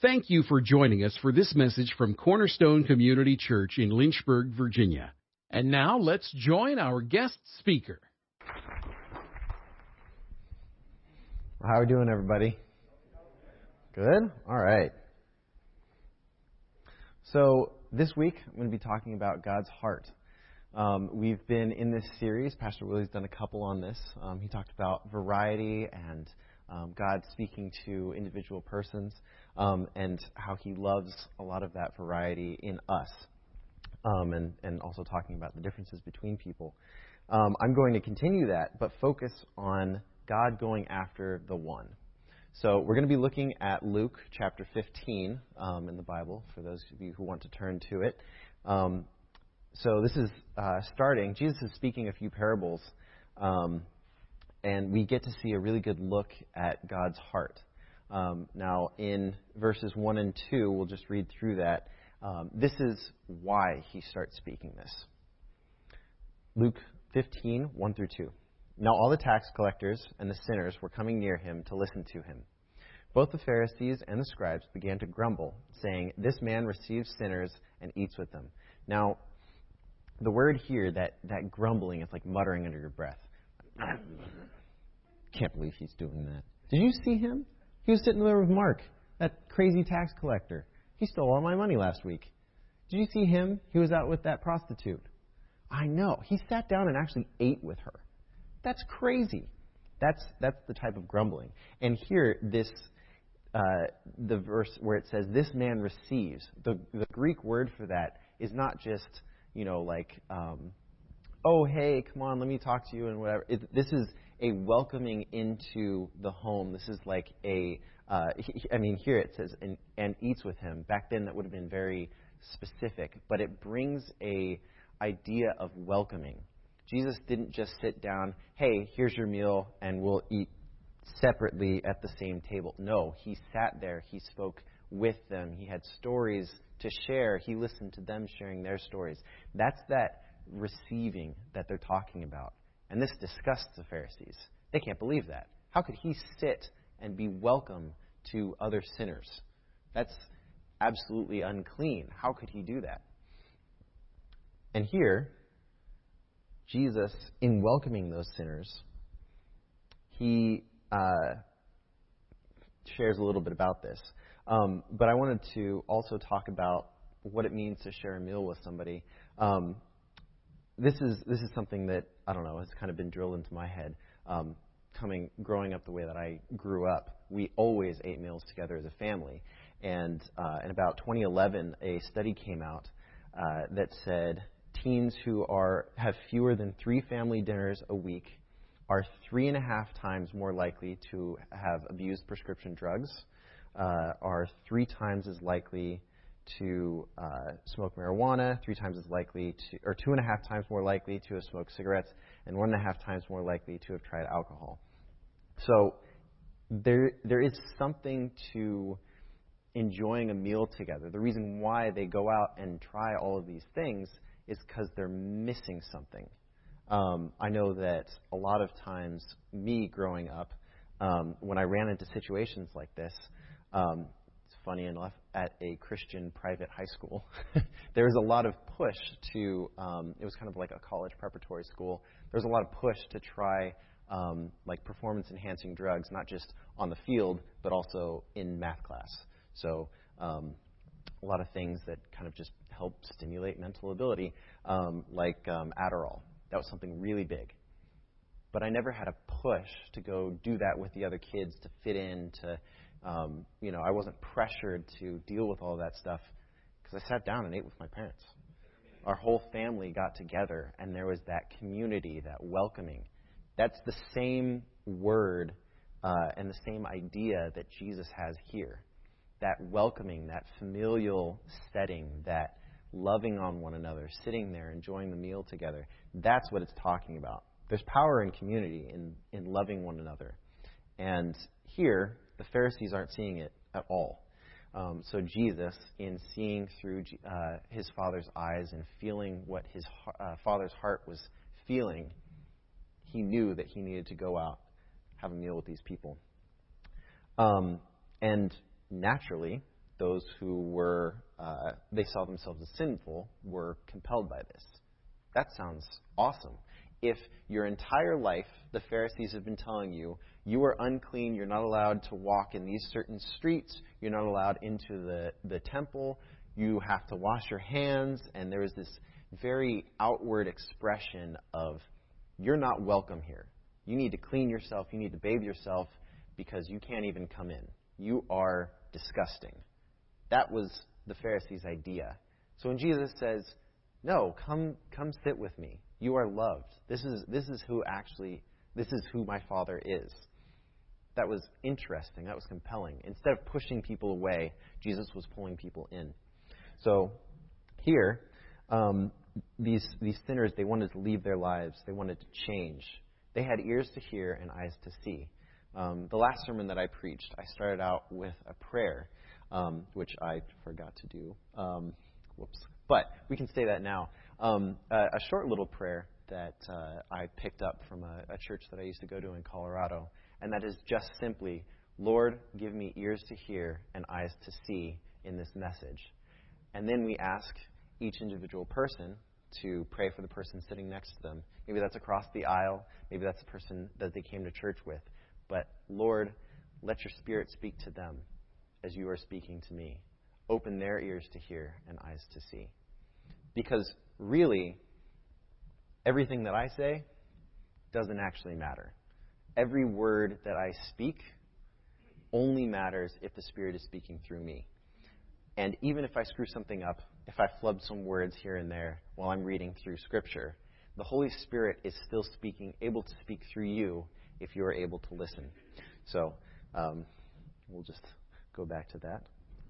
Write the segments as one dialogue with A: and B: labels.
A: Thank you for joining us for this message from Cornerstone Community Church in Lynchburg, Virginia. And now let's join our guest speaker.
B: How are we doing, everybody? Good? All right. So, this week I'm going to be talking about God's heart. Um, we've been in this series. Pastor Willie's done a couple on this. Um, he talked about variety and um, God speaking to individual persons um, and how He loves a lot of that variety in us, um, and, and also talking about the differences between people. Um, I'm going to continue that, but focus on God going after the one. So we're going to be looking at Luke chapter 15 um, in the Bible for those of you who want to turn to it. Um, so this is uh, starting. Jesus is speaking a few parables. Um, and we get to see a really good look at God's heart. Um, now, in verses 1 and 2, we'll just read through that. Um, this is why he starts speaking this. Luke 15, 1 through 2. Now, all the tax collectors and the sinners were coming near him to listen to him. Both the Pharisees and the scribes began to grumble, saying, This man receives sinners and eats with them. Now, the word here, that, that grumbling, is like muttering under your breath. Can't believe he's doing that. Did you see him? He was sitting there with Mark, that crazy tax collector. He stole all my money last week. Did you see him? He was out with that prostitute. I know. He sat down and actually ate with her. That's crazy. That's that's the type of grumbling. And here, this uh, the verse where it says, "This man receives." The the Greek word for that is not just you know like um, oh, hey, come on, let me talk to you and whatever. It, this is a welcoming into the home. This is like a, uh, I mean, here it says, and, and eats with him. Back then, that would have been very specific, but it brings a idea of welcoming. Jesus didn't just sit down, hey, here's your meal, and we'll eat separately at the same table. No, he sat there, he spoke with them, he had stories to share, he listened to them sharing their stories. That's that receiving that they're talking about. And this disgusts the Pharisees. They can't believe that. How could he sit and be welcome to other sinners? That's absolutely unclean. How could he do that? And here, Jesus, in welcoming those sinners, he uh, shares a little bit about this. Um, but I wanted to also talk about what it means to share a meal with somebody. Um, this is this is something that I don't know has kind of been drilled into my head. Um, coming growing up the way that I grew up, we always ate meals together as a family. And uh, in about 2011, a study came out uh, that said teens who are have fewer than three family dinners a week are three and a half times more likely to have abused prescription drugs, uh, are three times as likely to uh, smoke marijuana, three times as likely to, or two and a half times more likely to have smoked cigarettes, and one and a half times more likely to have tried alcohol. So there, there is something to enjoying a meal together. The reason why they go out and try all of these things is because they're missing something. Um, I know that a lot of times, me growing up, um, when I ran into situations like this, um, funny enough, at a Christian private high school. there was a lot of push to, um, it was kind of like a college preparatory school. There was a lot of push to try um, like performance enhancing drugs, not just on the field, but also in math class. So um, a lot of things that kind of just help stimulate mental ability, um, like um, Adderall. That was something really big. But I never had a push to go do that with the other kids to fit in, to um, you know, I wasn't pressured to deal with all that stuff because I sat down and ate with my parents. Our whole family got together, and there was that community, that welcoming. That's the same word uh, and the same idea that Jesus has here. That welcoming, that familial setting, that loving on one another, sitting there, enjoying the meal together. That's what it's talking about. There's power in community, in, in loving one another. And here, the Pharisees aren't seeing it at all. Um, so Jesus, in seeing through uh, his father's eyes and feeling what his uh, father's heart was feeling, he knew that he needed to go out, have a meal with these people. Um, and naturally, those who were, uh, they saw themselves as sinful, were compelled by this. That sounds awesome. If your entire life the Pharisees have been telling you, you are unclean, you're not allowed to walk in these certain streets, you're not allowed into the, the temple, you have to wash your hands, and there is this very outward expression of, you're not welcome here. You need to clean yourself, you need to bathe yourself, because you can't even come in. You are disgusting. That was the Pharisees' idea. So when Jesus says, No, come come sit with me. You are loved. This is this is who actually this is who my father is. That was interesting. That was compelling. Instead of pushing people away, Jesus was pulling people in. So here, um, these these sinners they wanted to leave their lives. They wanted to change. They had ears to hear and eyes to see. Um, the last sermon that I preached, I started out with a prayer, um, which I forgot to do. Um, whoops. But we can say that now. Um, a, a, short little prayer that uh, I picked up from a, a church that I used to go to in Colorado, and that is just simply, Lord, give me ears to hear and eyes to see in this message. And then we ask each individual person to pray for the person sitting next to them. Maybe that's across the aisle. Maybe that's the person that they came to church with. But Lord, let your Spirit speak to them as you are speaking to me. Open their ears to hear and eyes to see. Because really, everything that I say doesn't actually matter. Every word that I speak only matters if the Spirit is speaking through me. And even if I screw something up, if I flub some words here and there while I'm reading through Scripture, the Holy Spirit is still speaking, able to speak through you if you are able to listen. So um, we'll just go back to that.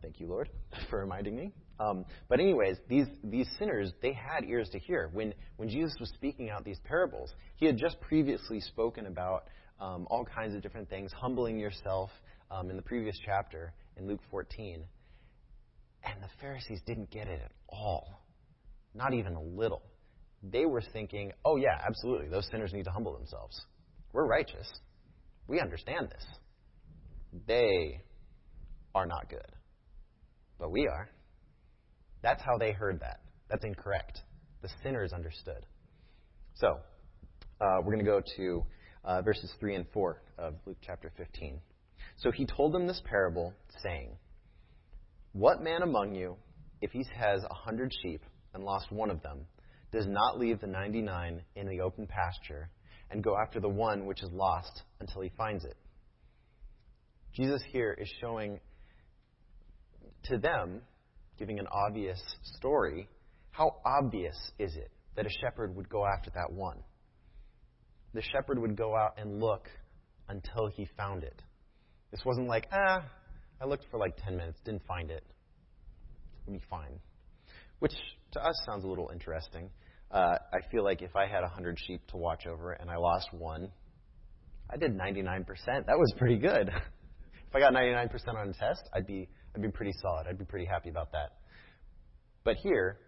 B: Thank you, Lord, for reminding me. Um, but anyways, these these sinners they had ears to hear when when Jesus was speaking out these parables. He had just previously spoken about um, all kinds of different things, humbling yourself um, in the previous chapter in Luke 14, and the Pharisees didn't get it at all, not even a little. They were thinking, "Oh yeah, absolutely, those sinners need to humble themselves." We're righteous. We understand this. They are not good. But we are. That's how they heard that. That's incorrect. The sinners understood. So, uh, we're going to go to uh, verses 3 and 4 of Luke chapter 15. So he told them this parable, saying, What man among you, if he has a hundred sheep and lost one of them, does not leave the ninety nine in the open pasture and go after the one which is lost until he finds it. Jesus here is showing to them, giving an obvious story, how obvious is it that a shepherd would go after that one? The shepherd would go out and look until he found it. This wasn't like, ah, I looked for like 10 minutes, didn't find it. It'll be fine. Which to us sounds a little interesting. Uh, I feel like if I had 100 sheep to watch over and I lost one, I did 99%. That was pretty good. if I got 99% on a test, I'd be, I'd be pretty solid. I'd be pretty happy about that. But here,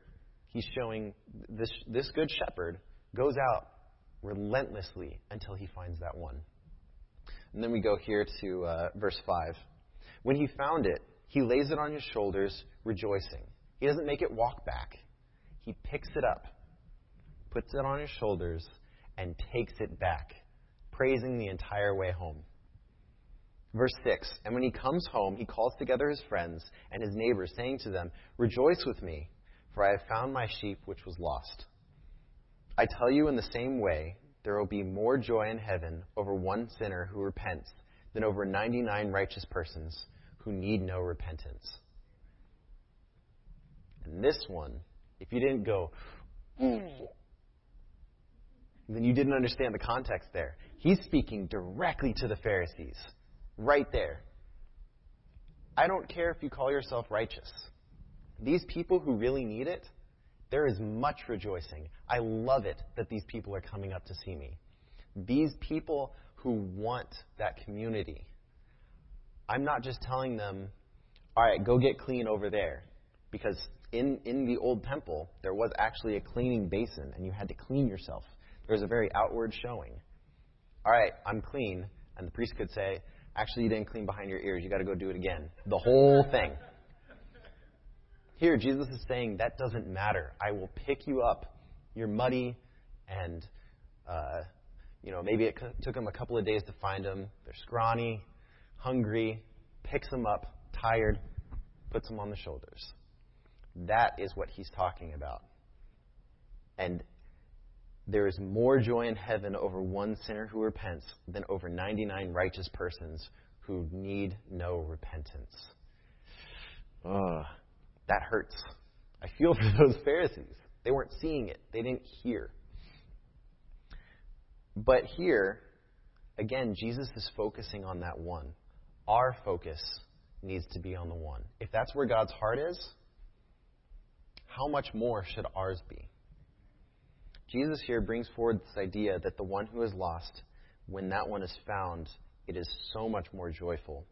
B: he's showing this, this good shepherd goes out relentlessly until he finds that one. And then we go here to uh, verse 5. When he found it, he lays it on his shoulders, rejoicing. He doesn't make it walk back, he picks it up puts it on his shoulders, and takes it back, praising the entire way home. Verse 6 And when he comes home, he calls together his friends and his neighbors, saying to them, Rejoice with me, for I have found my sheep which was lost. I tell you, in the same way, there will be more joy in heaven over one sinner who repents than over 99 righteous persons who need no repentance. And this one, if you didn't go, then you didn't understand the context there. He's speaking directly to the Pharisees, right there. I don't care if you call yourself righteous. These people who really need it, there is much rejoicing. I love it that these people are coming up to see me. These people who want that community. I'm not just telling them, all right, go get clean over there. Because in, in the old temple, there was actually a cleaning basin, and you had to clean yourself. There was a very outward showing. All right, I'm clean. And the priest could say, actually, you didn't clean behind your ears. You got to go do it again. The whole thing. Here, Jesus is saying that doesn't matter. I will pick you up. You're muddy, and uh, you know maybe it took them a couple of days to find them. They're scrawny, hungry. Picks them up, tired, puts them on the shoulders. That is what he's talking about. And there is more joy in heaven over one sinner who repents than over 99 righteous persons who need no repentance. Ugh, that hurts. I feel for those Pharisees. They weren't seeing it, they didn't hear. But here, again, Jesus is focusing on that one. Our focus needs to be on the one. If that's where God's heart is, how much more should ours be? Jesus here brings forward this idea that the one who is lost, when that one is found, it is so much more joyful.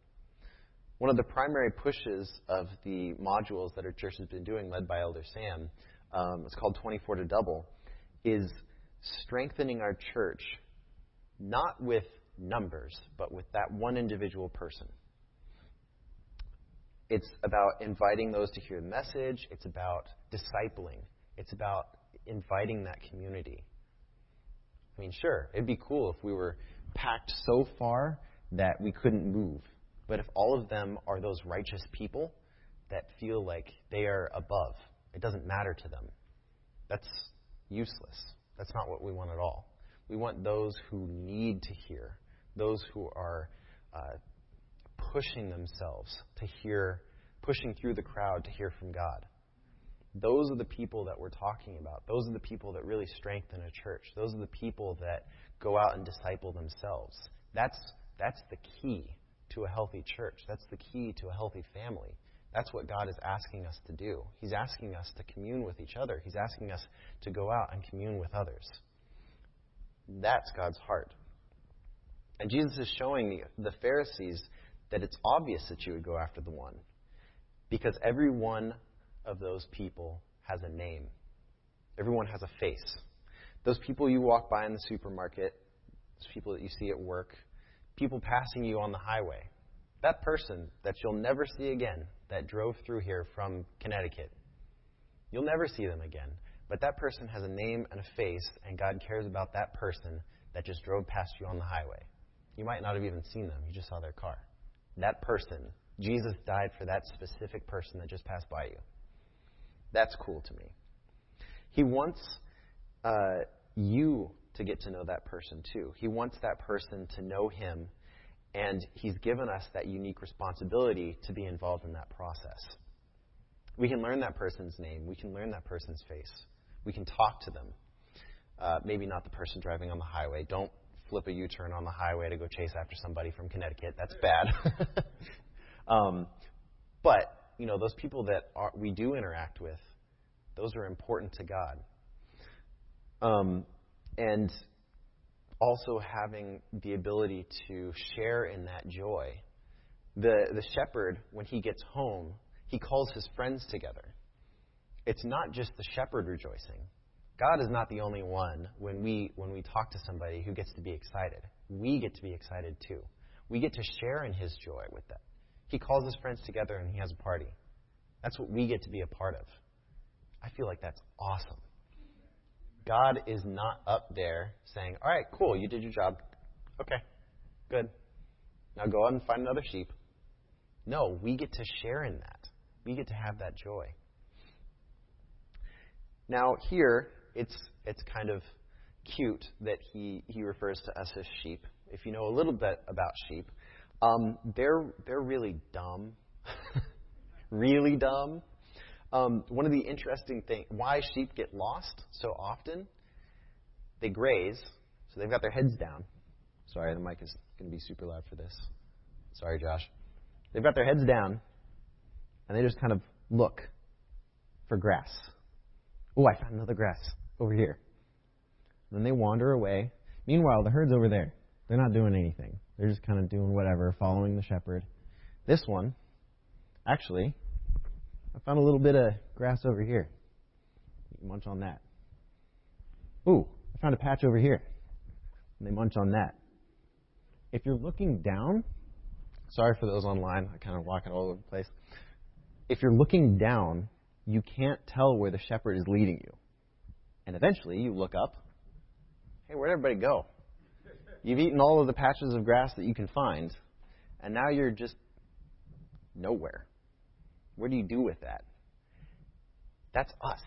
B: One of the primary pushes of the modules that our church has been doing, led by Elder Sam, um, it's called 24 to Double, is strengthening our church not with numbers, but with that one individual person. It's about inviting those to hear the message. It's about discipling. It's about inviting that community. I mean, sure, it'd be cool if we were packed so far that we couldn't move. But if all of them are those righteous people that feel like they are above, it doesn't matter to them. That's useless. That's not what we want at all. We want those who need to hear, those who are uh, pushing themselves to hear, pushing through the crowd to hear from God. Those are the people that we're talking about. Those are the people that really strengthen a church. Those are the people that go out and disciple themselves. That's, that's the key to a healthy church. That's the key to a healthy family. That's what God is asking us to do. He's asking us to commune with each other. He's asking us to go out and commune with others. That's God's heart. And Jesus is showing the Pharisees that it's obvious that you would go after the one. Because every one of those people has a name, everyone has a face. Those people you walk by in the supermarket, those people that you see at work, people passing you on the highway, that person that you'll never see again that drove through here from Connecticut, you'll never see them again. But that person has a name and a face, and God cares about that person that just drove past you on the highway. You might not have even seen them, you just saw their car. That person, Jesus died for that specific person that just passed by you. That's cool to me. He wants uh, you to get to know that person too. He wants that person to know him, and He's given us that unique responsibility to be involved in that process. We can learn that person's name, we can learn that person's face. We can talk to them. Uh, maybe not the person driving on the highway. Don't flip a U turn on the highway to go chase after somebody from Connecticut. That's bad. um, but, you know, those people that are, we do interact with, those are important to God. Um, and also having the ability to share in that joy. The, the shepherd, when he gets home, he calls his friends together it's not just the shepherd rejoicing. God is not the only one when we when we talk to somebody who gets to be excited. We get to be excited too. We get to share in his joy with them. He calls his friends together and he has a party. That's what we get to be a part of. I feel like that's awesome. God is not up there saying, "All right, cool, you did your job. Okay. Good. Now go out and find another sheep." No, we get to share in that. We get to have that joy. Now, here, it's, it's kind of cute that he, he refers to us as sheep. If you know a little bit about sheep, um, they're, they're really dumb. really dumb. Um, one of the interesting things, why sheep get lost so often, they graze, so they've got their heads down. Sorry, the mic is going to be super loud for this. Sorry, Josh. They've got their heads down, and they just kind of look for grass. Oh, I found another grass over here. Then they wander away. Meanwhile, the herd's over there. They're not doing anything. They're just kind of doing whatever, following the shepherd. This one, actually, I found a little bit of grass over here. You munch on that. Ooh, I found a patch over here. And they munch on that. If you're looking down, sorry for those online, I kind of walk it all over the place. If you're looking down, you can't tell where the shepherd is leading you. And eventually you look up, hey, where'd everybody go? You've eaten all of the patches of grass that you can find, and now you're just nowhere. What do you do with that? That's us.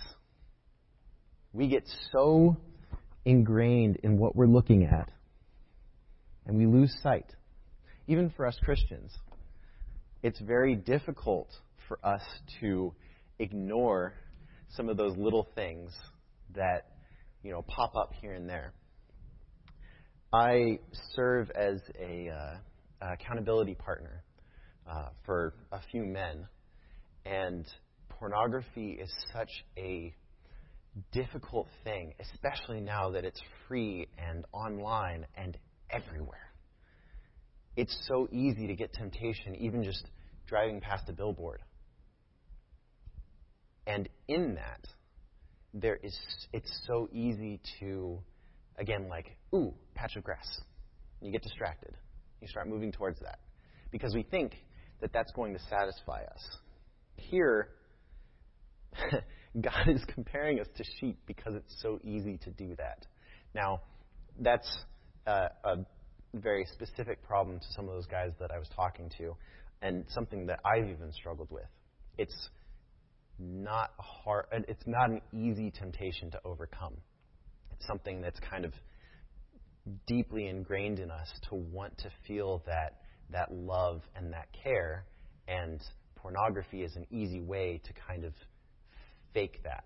B: We get so ingrained in what we're looking at, and we lose sight. Even for us Christians, it's very difficult for us to ignore some of those little things that you know pop up here and there. I serve as a uh, accountability partner uh, for a few men, and pornography is such a difficult thing, especially now that it's free and online and everywhere. It's so easy to get temptation, even just driving past a billboard. And in that, there is it's so easy to again like ooh patch of grass. You get distracted. You start moving towards that. Because we think that that's going to satisfy us. Here god is comparing us to sheep because it's so easy to do that. Now that's uh, a very specific problem to some of those guys that i was talking to and something that i've even struggled with. It's not hard. It's not an easy temptation to overcome. Something that's kind of deeply ingrained in us to want to feel that that love and that care. And pornography is an easy way to kind of fake that.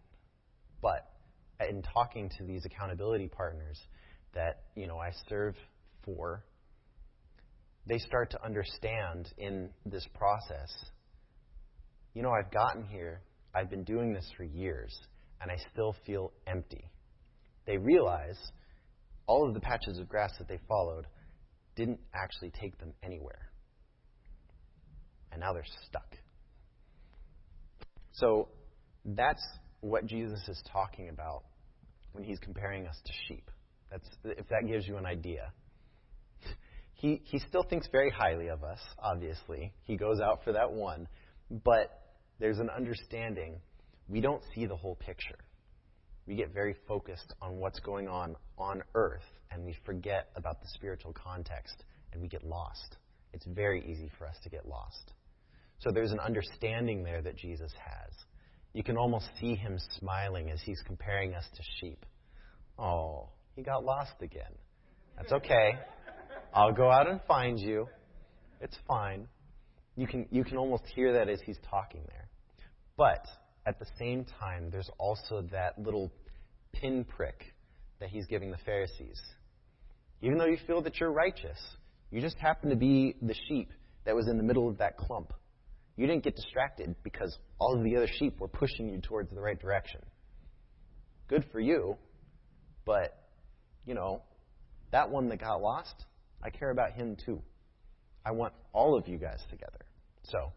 B: But in talking to these accountability partners that you know I serve for, they start to understand in this process. You know, I've gotten here I've been doing this for years, and I still feel empty. They realize all of the patches of grass that they followed didn't actually take them anywhere. And now they're stuck. So that's what Jesus is talking about when he's comparing us to sheep. That's, if that gives you an idea. He, he still thinks very highly of us, obviously. He goes out for that one. But there's an understanding. We don't see the whole picture. We get very focused on what's going on on earth, and we forget about the spiritual context, and we get lost. It's very easy for us to get lost. So there's an understanding there that Jesus has. You can almost see him smiling as he's comparing us to sheep. Oh, he got lost again. That's okay. I'll go out and find you. It's fine. You can, you can almost hear that as he's talking there. But at the same time, there's also that little pinprick that he's giving the Pharisees. Even though you feel that you're righteous, you just happen to be the sheep that was in the middle of that clump. You didn't get distracted because all of the other sheep were pushing you towards the right direction. Good for you, but, you know, that one that got lost, I care about him too. I want all of you guys together. So,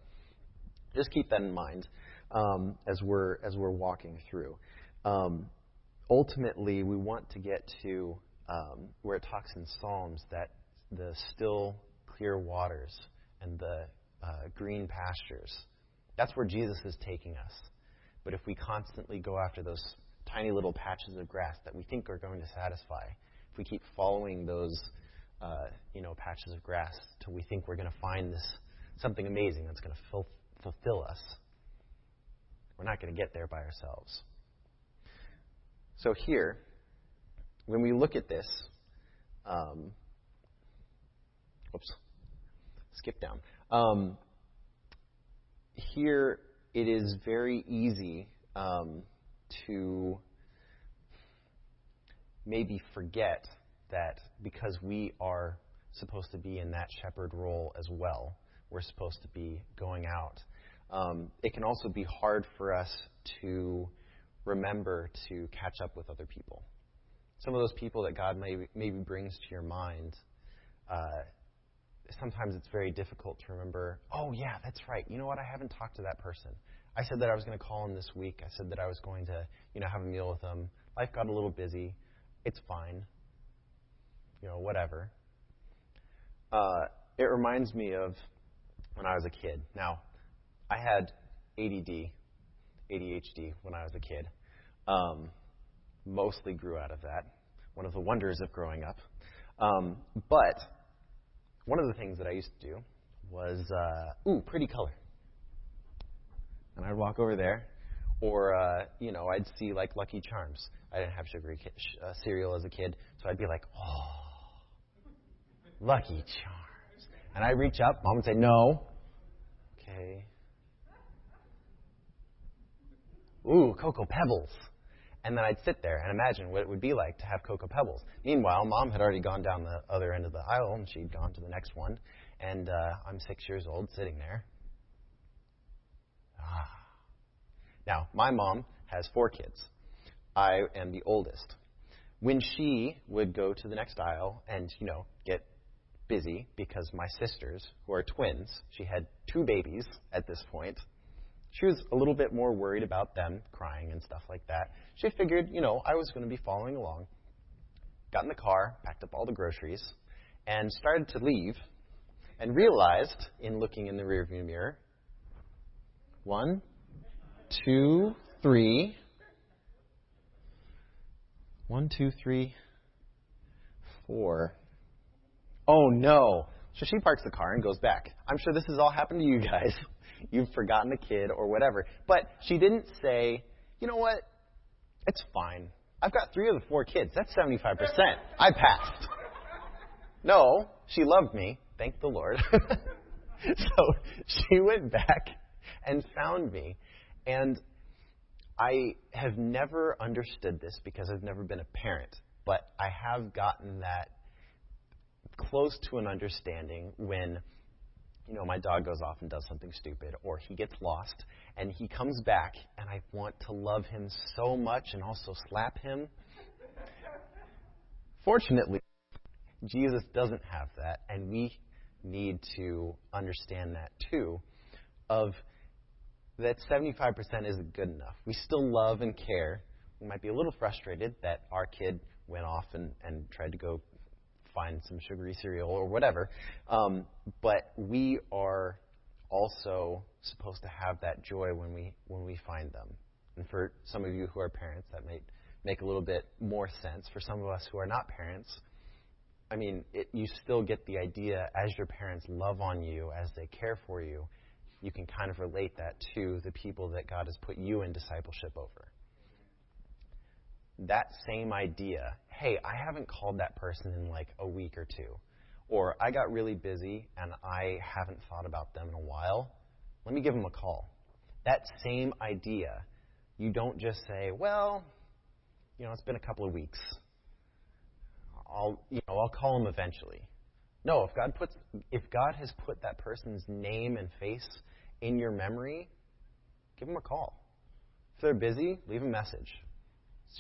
B: just keep that in mind um, as we're as we're walking through. Um, ultimately, we want to get to um, where it talks in Psalms that the still, clear waters and the uh, green pastures. That's where Jesus is taking us. But if we constantly go after those tiny little patches of grass that we think are going to satisfy, if we keep following those, uh, you know, patches of grass till we think we're going to find this something amazing that's going to fulfill us, we're not going to get there by ourselves. So, here, when we look at this, um, oops, skip down. Um, here, it is very easy um, to maybe forget that because we are supposed to be in that shepherd role as well, we're supposed to be going out um, it can also be hard for us to remember to catch up with other people. Some of those people that God maybe, maybe brings to your mind, uh, sometimes it's very difficult to remember, oh, yeah, that's right. You know what? I haven't talked to that person. I said that I was going to call him this week. I said that I was going to, you know, have a meal with him. Life got a little busy. It's fine. You know, whatever. Uh, it reminds me of when I was a kid. Now, I had ADD, ADHD when I was a kid. Um, mostly grew out of that. One of the wonders of growing up. Um, but one of the things that I used to do was, uh, ooh, pretty color. And I'd walk over there, or uh, you know, I'd see like Lucky Charms. I didn't have sugary ki- sh- uh, cereal as a kid, so I'd be like, oh, Lucky Charms. And I'd reach up, mom would say, no. Okay. Ooh, Cocoa Pebbles. And then I'd sit there and imagine what it would be like to have Cocoa Pebbles. Meanwhile, mom had already gone down the other end of the aisle and she'd gone to the next one. And uh, I'm six years old sitting there. Ah. Now, my mom has four kids. I am the oldest. When she would go to the next aisle and, you know, get busy because my sisters, who are twins, she had two babies at this point, she was a little bit more worried about them crying and stuff like that. She figured, you know, I was going to be following along. Got in the car, packed up all the groceries, and started to leave, and realized, in looking in the rearview mirror, one, two, three, one, two, three, four. Oh no. So she parks the car and goes back. I'm sure this has all happened to you guys. You've forgotten a kid or whatever. But she didn't say, you know what? It's fine. I've got three of the four kids. That's 75%. I passed. No, she loved me. Thank the Lord. so she went back and found me. And I have never understood this because I've never been a parent, but I have gotten that close to an understanding when you know my dog goes off and does something stupid or he gets lost and he comes back and I want to love him so much and also slap him. Fortunately, Jesus doesn't have that and we need to understand that too of that 75% isn't good enough. We still love and care. We might be a little frustrated that our kid went off and, and tried to go find some sugary cereal or whatever. Um, but we are also supposed to have that joy when we when we find them. And for some of you who are parents, that may make a little bit more sense. For some of us who are not parents, I mean, it, you still get the idea as your parents love on you, as they care for you, you can kind of relate that to the people that God has put you in discipleship over. That same idea, hey, I haven't called that person in like a week or two, or I got really busy and I haven't thought about them in a while. Let me give them a call. That same idea, you don't just say, well, you know, it's been a couple of weeks. I'll, you know, I'll call them eventually. No, if God puts, if God has put that person's name and face in your memory, give them a call. If they're busy, leave a message.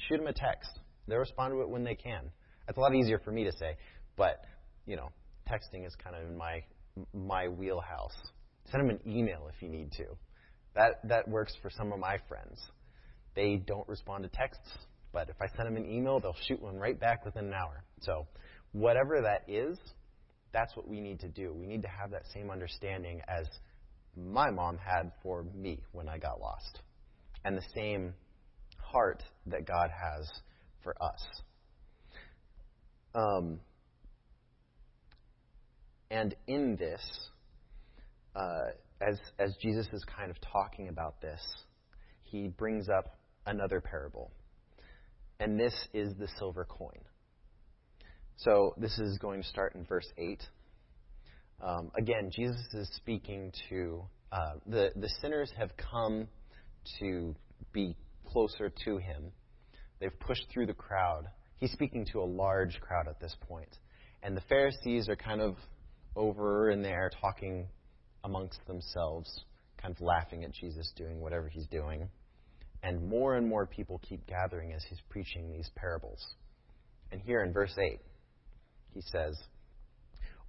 B: Shoot them a text. They'll respond to it when they can. That's a lot easier for me to say, but you know, texting is kind of in my my wheelhouse. Send them an email if you need to. That that works for some of my friends. They don't respond to texts, but if I send them an email, they'll shoot one right back within an hour. So, whatever that is, that's what we need to do. We need to have that same understanding as my mom had for me when I got lost, and the same heart that God has for us. Um, and in this, uh, as, as Jesus is kind of talking about this, he brings up another parable. And this is the silver coin. So this is going to start in verse 8. Um, again, Jesus is speaking to uh, the, the sinners have come to be closer to him. They've pushed through the crowd. He's speaking to a large crowd at this point. And the Pharisees are kind of over in there talking amongst themselves, kind of laughing at Jesus doing whatever he's doing. And more and more people keep gathering as he's preaching these parables. And here in verse 8, he says,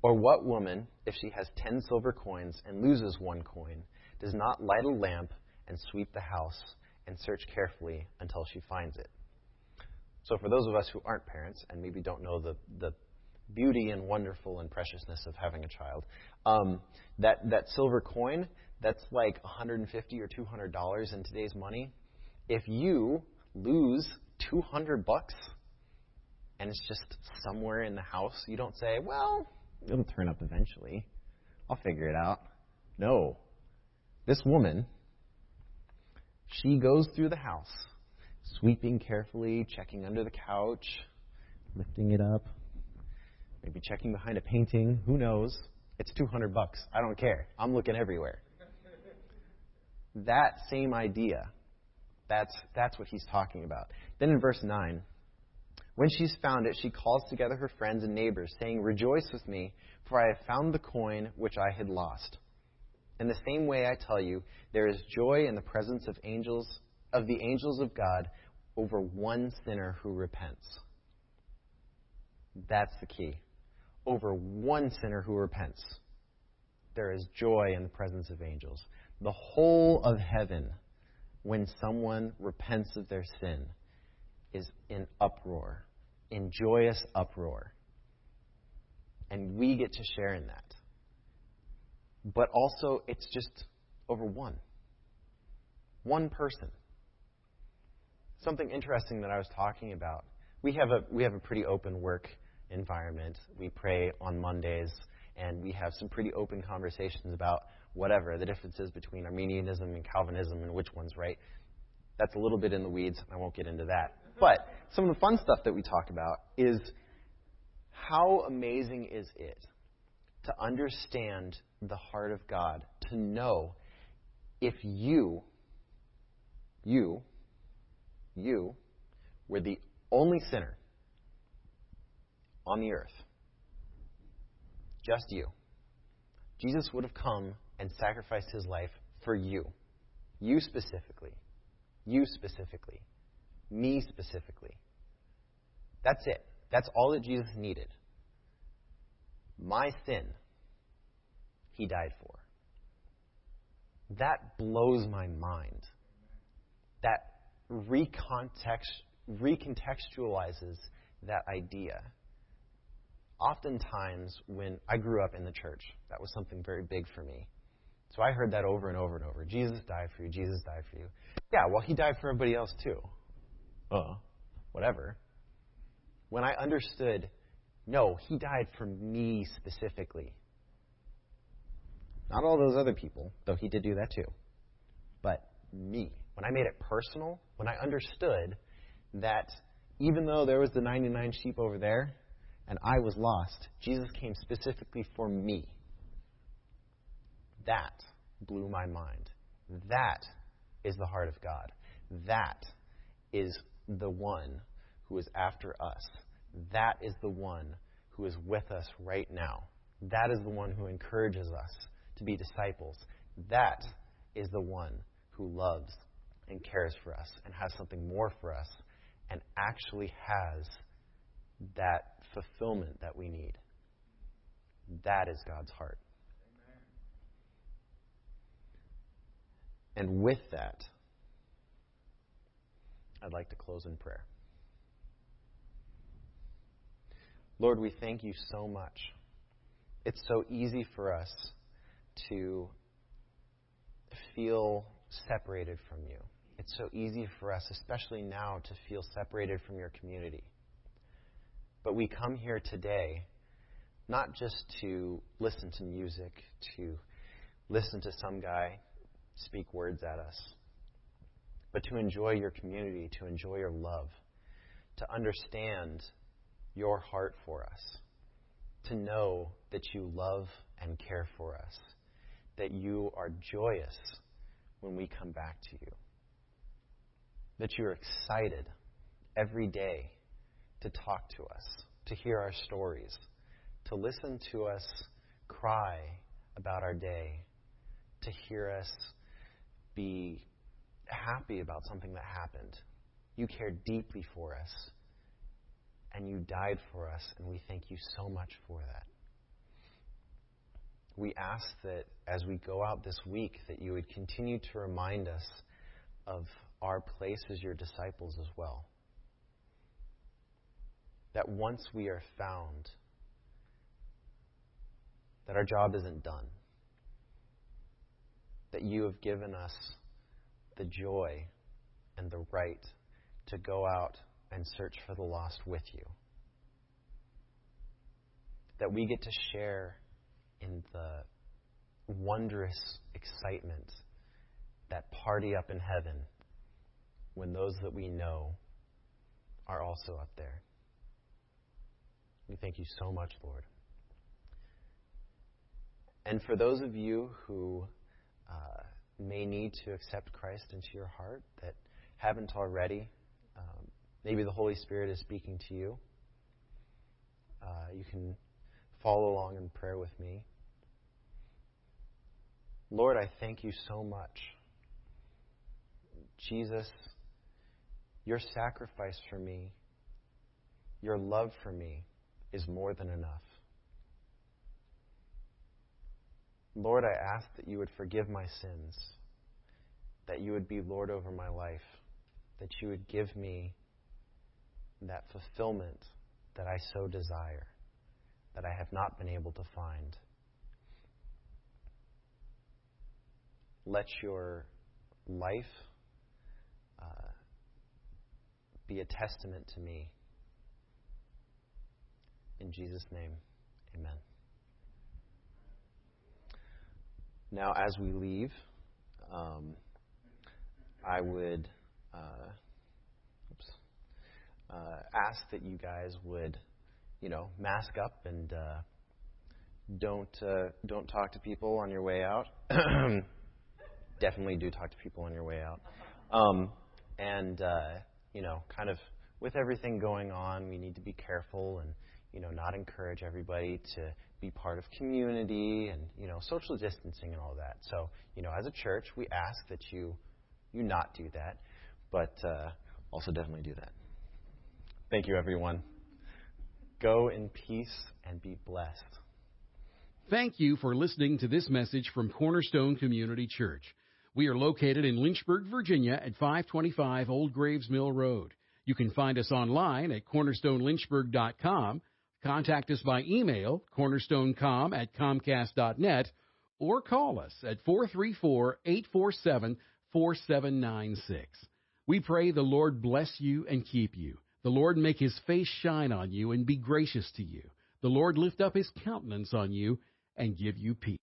B: Or what woman, if she has ten silver coins and loses one coin, does not light a lamp and sweep the house and search carefully until she finds it? So, for those of us who aren't parents and maybe don't know the, the beauty and wonderful and preciousness of having a child, um, that, that silver coin,
C: that's like 150 or 200 dollars in today's money. If you lose 200 bucks and it's just somewhere in the house, you don't say, "Well,
B: it'll turn up eventually. I'll figure it out." No. This woman, she goes through the house, sweeping carefully, checking under the couch, lifting it up, maybe checking behind a painting. Who knows? It's 200 bucks. I don't care. I'm looking everywhere. that same idea, that's, that's what he's talking about. Then in verse 9, when she's found it, she calls together her friends and neighbors, saying, Rejoice with me, for I have found the coin which I had lost. In the same way, I tell you, there is joy in the presence of angels, of the angels of God, over one sinner who repents. That's the key. Over one sinner who repents. There is joy in the presence of angels. The whole of heaven, when someone repents of their sin, is in uproar, in joyous uproar. And we get to share in that. But also, it's just over one. One person. Something interesting that I was talking about. We have a, we have a pretty open work environment. We pray on Mondays, and we have some pretty open conversations about whatever the differences between Arminianism and Calvinism and which one's right. That's a little bit in the weeds. I won't get into that. But some of the fun stuff that we talk about is how amazing is it to understand the heart of God, to know if you, you, you were the only sinner on the earth, just you, Jesus would have come and sacrificed his life for you. You specifically. You specifically. Me specifically. That's it. That's all that Jesus needed. My sin, he died for. That blows my mind. That recontext, recontextualizes that idea oftentimes when I grew up in the church, that was something very big for me. So I heard that over and over and over. Jesus died for you. Jesus died for you. Yeah, well, he died for everybody else too. Uh, whatever. When I understood, no, he died for me specifically. Not all those other people, though he did do that too. But me. When I made it personal, when I understood that even though there was the 99 sheep over there, and I was lost, Jesus came specifically for me. That blew my mind. That is the heart of God. That is the one who is after us. That is the one who is with us right now. That is the one who encourages us to be disciples. That is the one who loves and cares for us and has something more for us and actually has that fulfillment that we need. That is God's heart. And with that, I'd like to close in prayer. Lord, we thank you so much. It's so easy for us to feel separated from you. It's so easy for us, especially now, to feel separated from your community. But we come here today not just to listen to music, to listen to some guy speak words at us, but to enjoy your community, to enjoy your love, to understand your heart for us, to know that you love and care for us, that you are joyous when we come back to you, that you're excited every day to talk to us, to hear our stories, to listen to us cry about our day, to hear us be happy about something that happened. You care deeply for us, and you died for us, and we thank you so much for that. We ask that as we go out this week, that you would continue to remind us of our place as your disciples as well that once we are found, that our job isn't done. that you have given us the joy and the right to go out and search for the lost with you. That we get to share in the wondrous excitement, that party up in heaven, when those that we know are also up there. We thank you so much, Lord. And for those of you who uh, may need to accept Christ into your heart that haven't already, um, maybe the Holy Spirit is speaking to you. Uh, you can follow along in prayer with me. Lord, I thank you so much. Jesus, your sacrifice for me, your love for me is more than enough. Lord, I ask that you would forgive my sins, that you would be Lord over my life, that you would give me that fulfillment that I so desire, that I have not been able to find. Let your life uh, be a testament to me. In Jesus' name, amen. Now, as we leave, um, I would uh, oops, uh, ask that you guys would, you know, mask up and uh, don't uh, don't talk to people on your way out. Definitely do talk to people on your way out. Um, and uh, you know, kind of with everything going on, we need to be careful and you know not encourage everybody to be part of community and you know social distancing and all that. So you know, as a church, we ask that you you not do that, but uh, also definitely do that. Thank you, everyone. Go in peace and be blessed.
A: Thank you for listening to this message from Cornerstone Community Church. We are located in Lynchburg, Virginia at 525 Old Graves Mill Road. You can find us online at cornerstonelynchburg.com Contact us by email, cornerstonecom at comcast.net, or call us at 434 847 4796. We pray the Lord bless you and keep you. The Lord make his face shine on you and be gracious to you. The Lord lift up his countenance on you and give you peace.